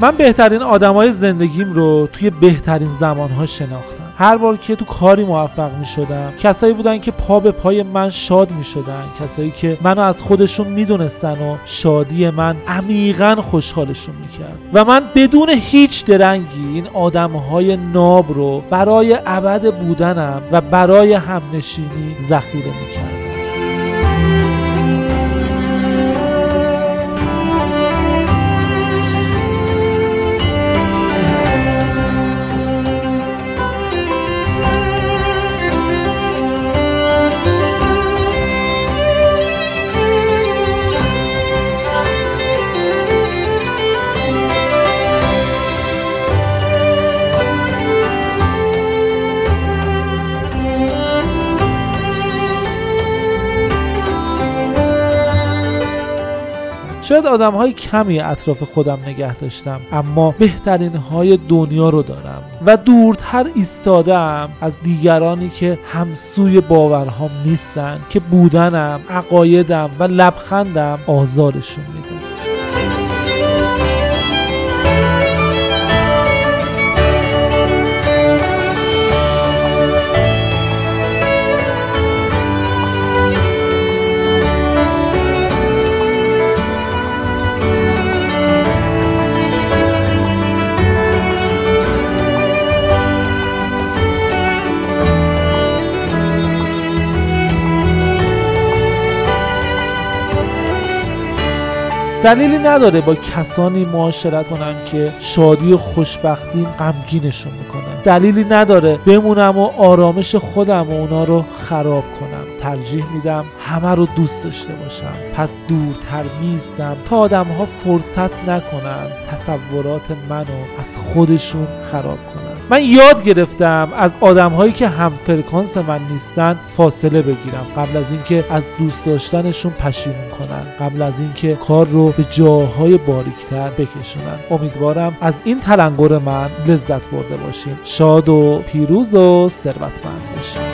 من بهترین آدمای زندگیم رو توی بهترین زمانها شناختم. هر بار که تو کاری موفق می شدم کسایی بودن که پا به پای من شاد می شدن کسایی که منو از خودشون می دونستن و شادی من عمیقا خوشحالشون می کرد و من بدون هیچ درنگی این آدم های ناب رو برای ابد بودنم و برای همنشینی ذخیره می کرد شاید آدم های کمی اطراف خودم نگه داشتم اما بهترین های دنیا رو دارم و دورتر ایستادم از دیگرانی که همسوی باورهام نیستن که بودنم عقایدم و لبخندم آزارشون میده. دلیلی نداره با کسانی معاشرت کنم که شادی و خوشبختیم غمگینشون می‌کنن. دلیلی نداره بمونم و آرامش خودم و اونا رو خراب کنم. ترجیح میدم همه رو دوست داشته باشم. پس دورتر میستم تا آدم ها فرصت نکنن تصورات منو از خودشون خراب کنن. من یاد گرفتم از آدم هایی که هم فرکانس من نیستن فاصله بگیرم. قبل از اینکه از دوست داشتنشون پشیمون کنن. قبل از اینکه کار رو به جاهای باریکتر بکشونن. امیدوارم از این تلنگر من لذت برده باشیم شاد و پیروز و ثروتمند باشیم